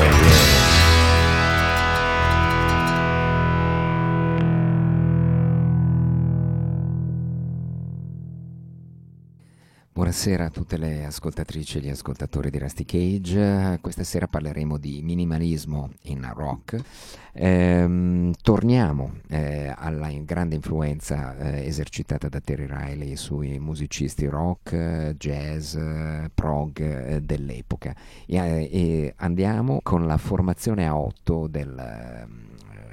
yeah Buonasera a tutte le ascoltatrici e gli ascoltatori di Rusty Cage. Questa sera parleremo di minimalismo in rock. Ehm, torniamo eh, alla grande influenza eh, esercitata da Terry Riley sui musicisti rock, jazz, prog eh, dell'epoca e, eh, e, andiamo con la formazione a otto del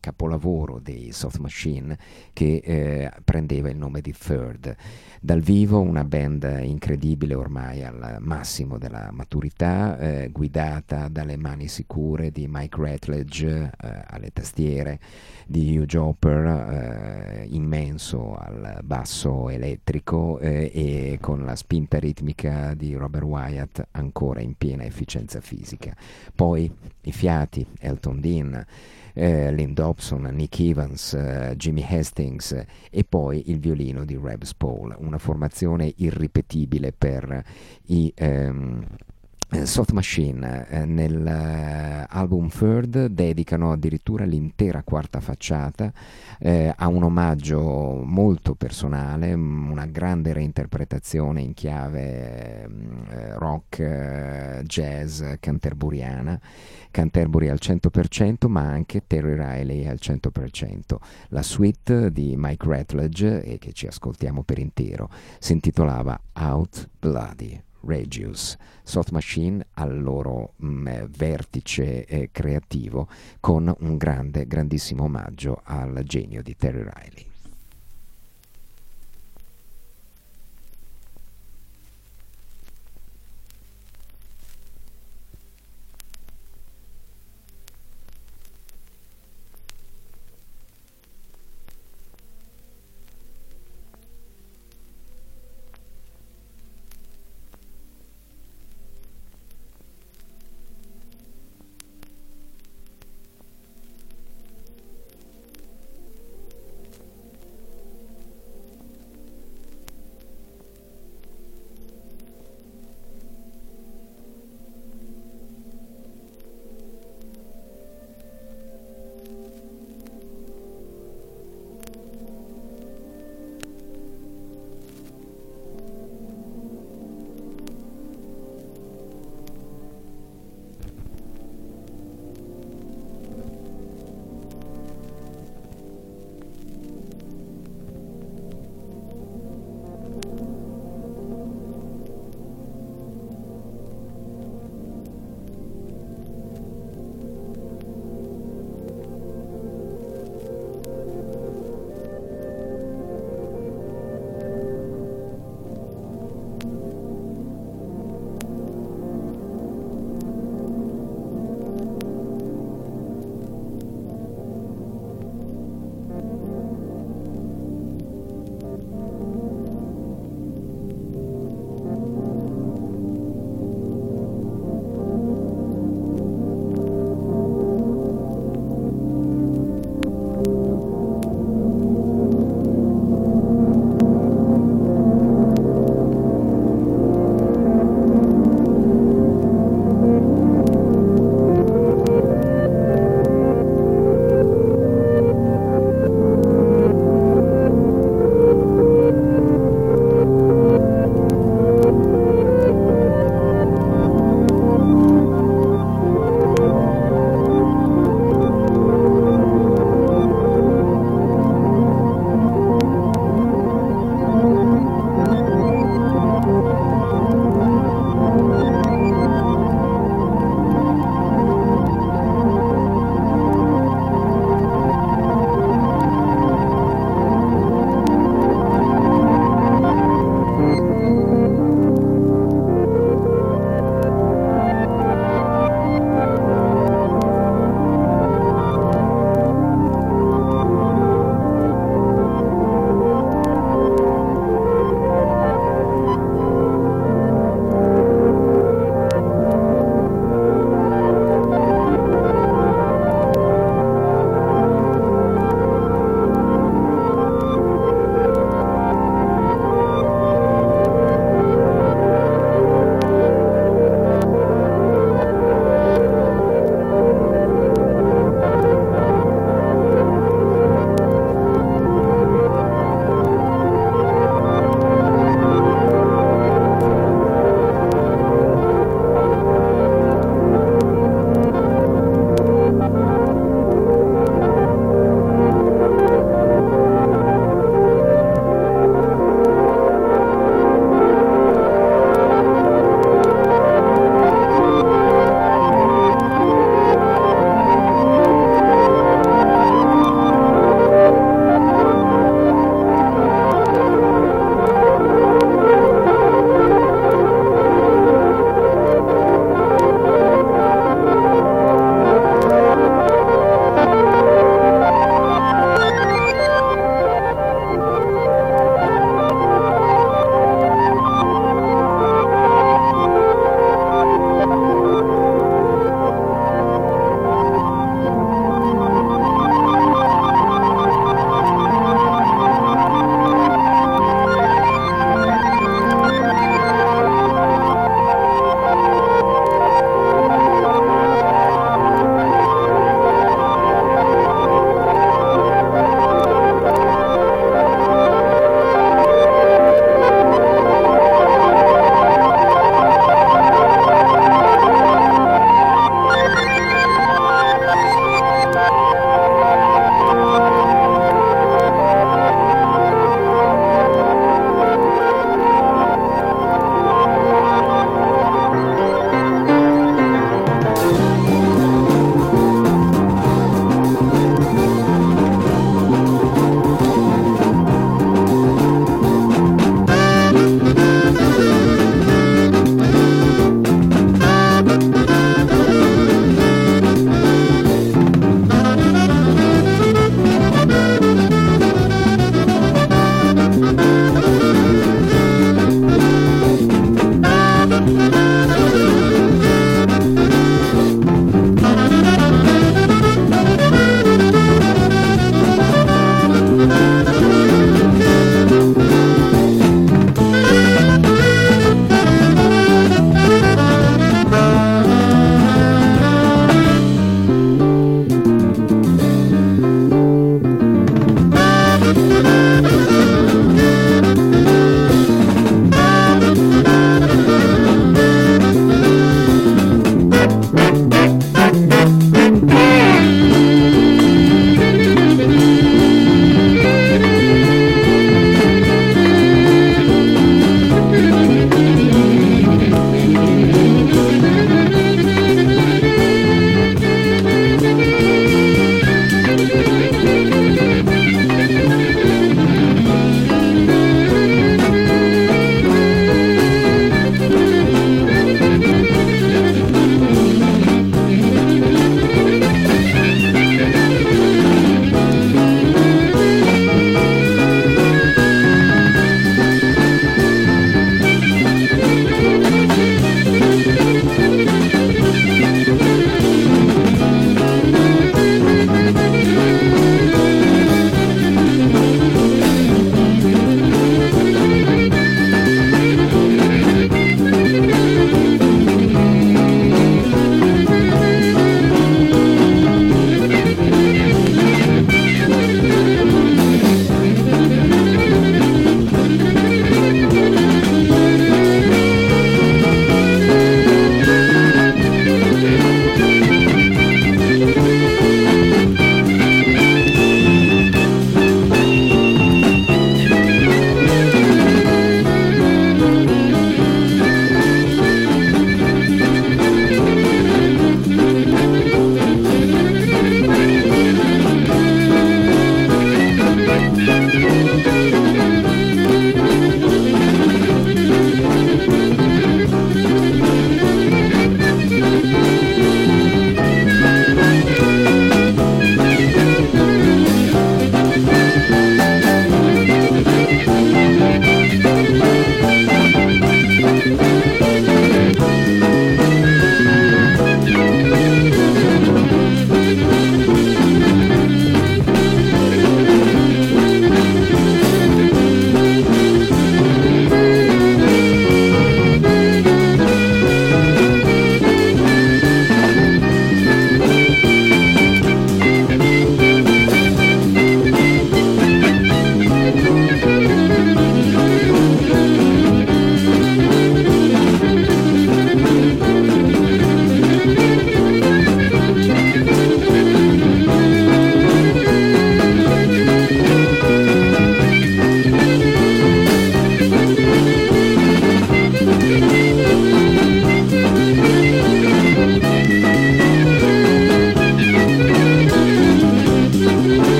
capolavoro dei Soft Machine che eh, prendeva il nome di Third. Dal vivo una band incredibile ormai al massimo della maturità, eh, guidata dalle mani sicure di Mike Ratledge eh, alle tastiere, di Hugh Jopper eh, immenso al basso elettrico eh, e con la spinta ritmica di Robert Wyatt ancora in piena efficienza fisica. Poi i fiati, Elton Dean, eh, Lynn Dobson, Nick Evans, eh, Jimmy Hastings eh, e poi il violino di Rebs Paul, una formazione irripetibile per i... Ehm, eh, Soft Machine eh, nell'album uh, Third dedicano addirittura l'intera quarta facciata eh, a un omaggio molto personale, una grande reinterpretazione in chiave eh, rock, eh, jazz, canterburiana. Canterbury al 100%, ma anche Terry Riley al 100%. La suite di Mike Ratledge, e che ci ascoltiamo per intero, si intitolava Out Bloody. Regius, Soft Machine al loro mh, mm, eh, vertice eh, creativo con un grande, grandissimo omaggio al genio di Terry Riley.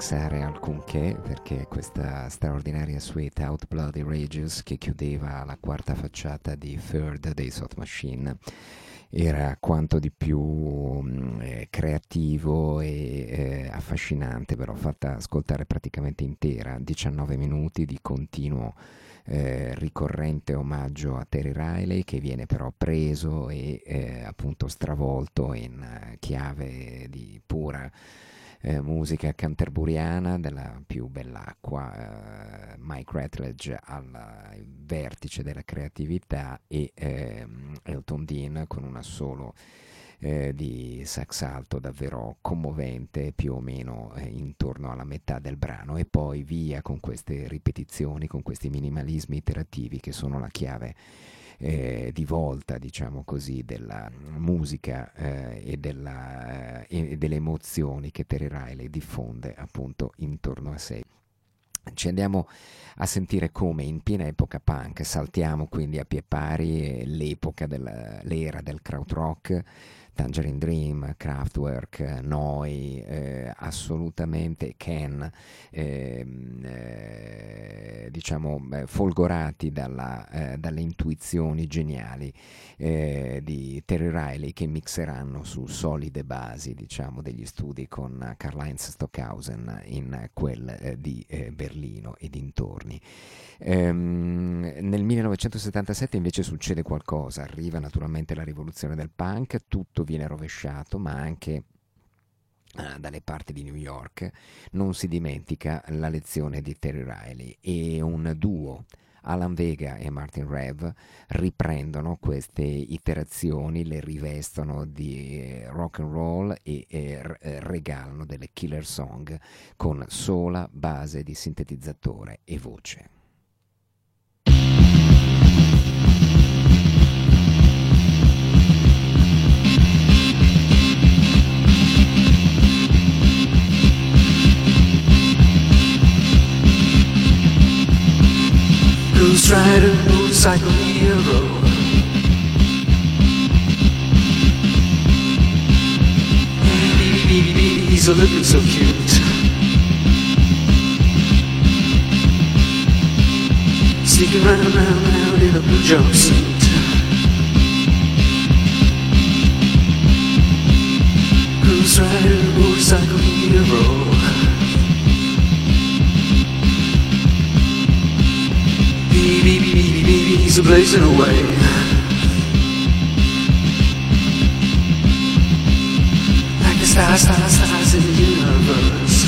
Mixare alcunché perché questa straordinaria suite Out Bloody Rages che chiudeva la quarta facciata di Third dei Soft Machine era quanto di più mm, eh, creativo e eh, affascinante, però fatta ascoltare praticamente intera, 19 minuti di continuo eh, ricorrente omaggio a Terry Riley che viene però preso e eh, appunto stravolto in eh, chiave di pura eh, musica canterburiana della più bell'acqua, eh, Mike Ratledge al vertice della creatività e ehm, Elton Dean con un assolo eh, di sax alto davvero commovente più o meno eh, intorno alla metà del brano. E poi via con queste ripetizioni, con questi minimalismi iterativi che sono la chiave eh, di volta, diciamo così, della musica eh, e, della, eh, e, delle emozioni che Terry Riley diffonde appunto intorno a sé. Ci andiamo a sentire come in piena epoca punk, saltiamo quindi a pie pari l'epoca dell'era del krautrock, Tangerine Dream, Kraftwerk, Noi, eh, assolutamente Ken, ehm, eh, diciamo folgorati dalla, eh, dalle intuizioni geniali eh, di Terry Riley che mixeranno su solide basi diciamo, degli studi con Karl-Heinz Stockhausen in quel eh, di Berlino e dintorni. Ehm, nel 1977 invece succede qualcosa, arriva naturalmente la rivoluzione del punk, tutto viene rovesciato, ma anche uh, dalle parti di New York non si dimentica la lezione di Terry Riley e un duo Alan Vega e Martin Rev riprendono queste iterazioni, le rivestono di eh, rock and roll e eh, regalano delle killer song con sola base di sintetizzatore e voce. Ghost Rider, motorcycle hero. Baby, baby, he's a looking so cute. Sneaking round, round, round in a blue jumpsuit. Ghost Rider, motorcycle hero. Baby, baby, he's a blazing away. Like the stars, stars, stars in the universe.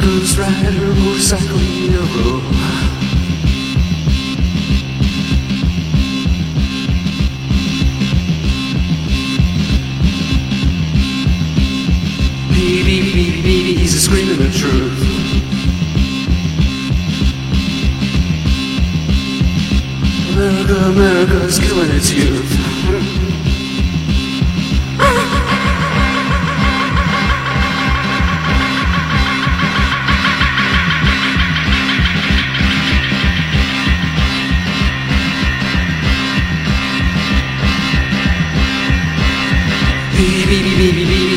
Ghost rider, motorcycle hero. Its youth.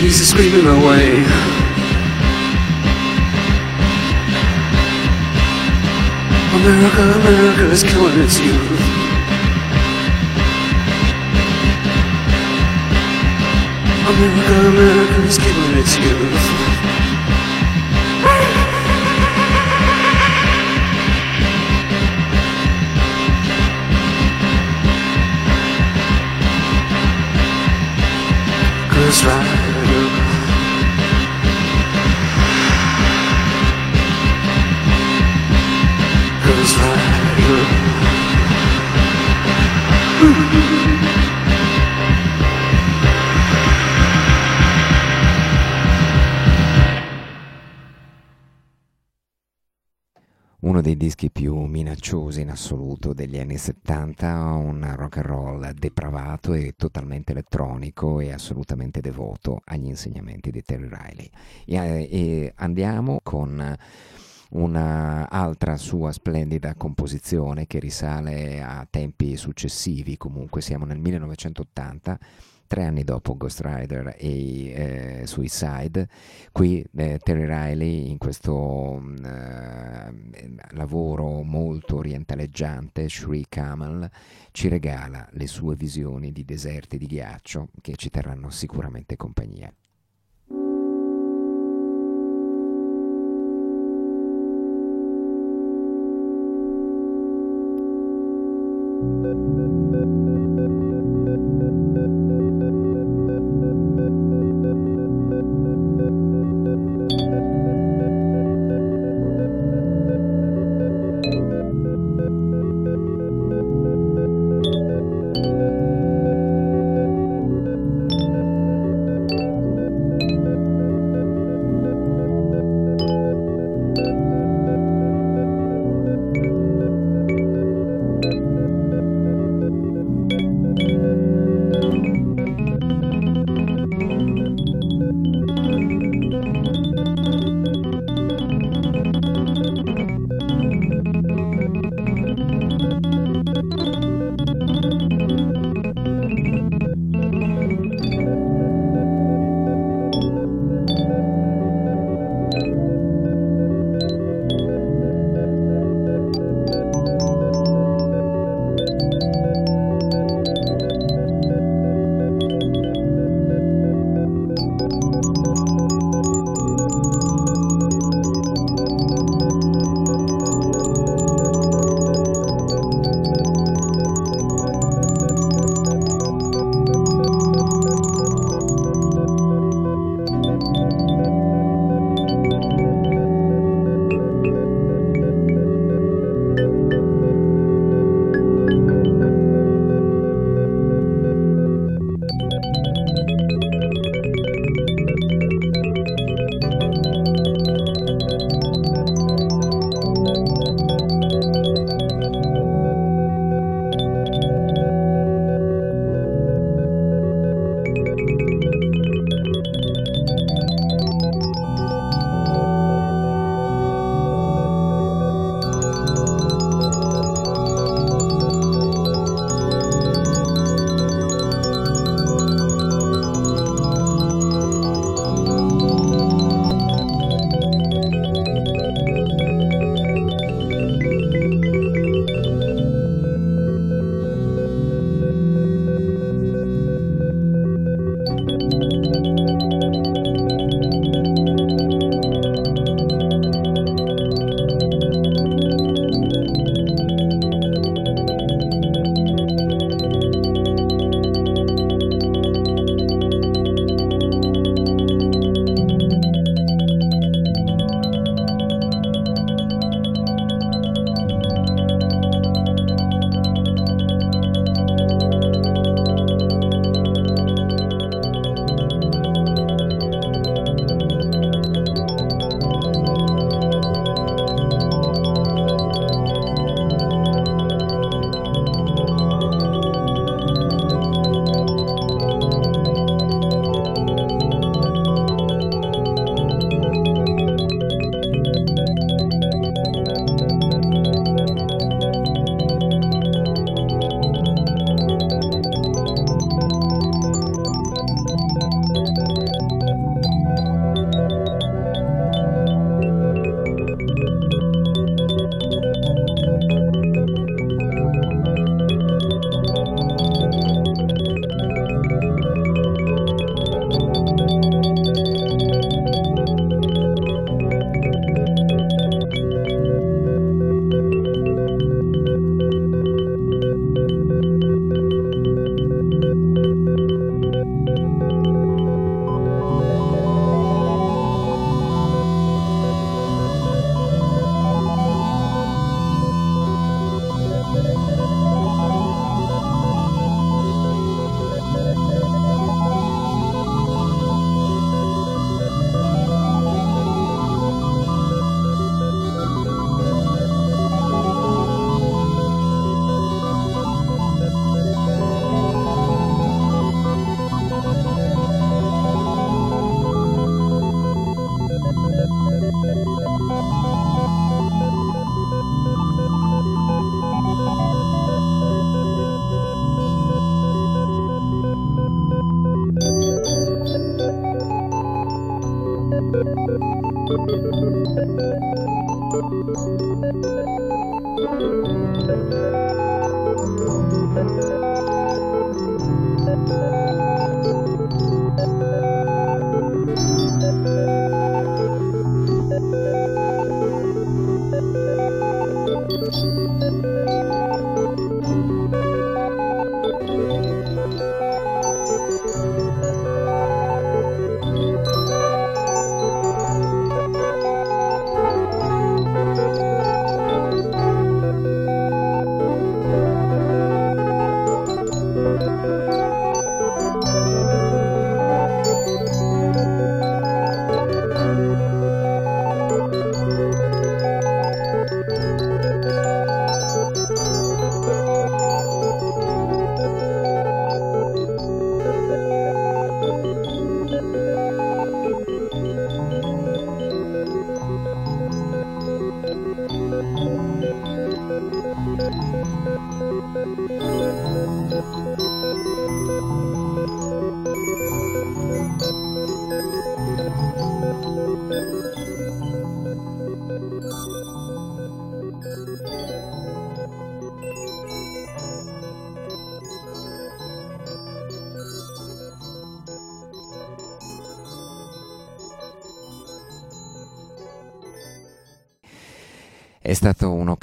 He's screaming away. America, America is killing its youth. I'm America's given its youth. Cause right 70, un rock and roll depravato e totalmente elettronico e assolutamente devoto agli insegnamenti di Terry Riley. E, e andiamo con un'altra sua splendida composizione che risale a tempi successivi, comunque siamo nel 1980 tre anni dopo Ghost Rider e eh, Suicide, qui eh, Terry Riley in questo mm, eh, lavoro molto orientaleggiante, Shri Kamal, ci regala le sue visioni di deserti di ghiaccio che ci terranno sicuramente compagnia.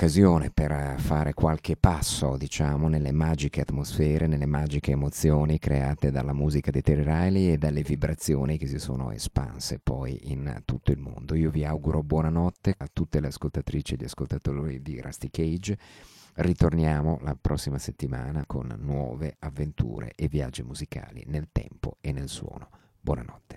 Un'occasione per fare qualche passo, diciamo, nelle magiche atmosfere, nelle magiche emozioni create dalla musica di Terry Riley e dalle vibrazioni che si sono espanse poi in tutto il mondo. Io vi auguro buonanotte a tutte le ascoltatrici e gli ascoltatori di Rusty Cage. Ritorniamo la prossima settimana con nuove avventure e viaggi musicali nel tempo e nel suono. Buonanotte.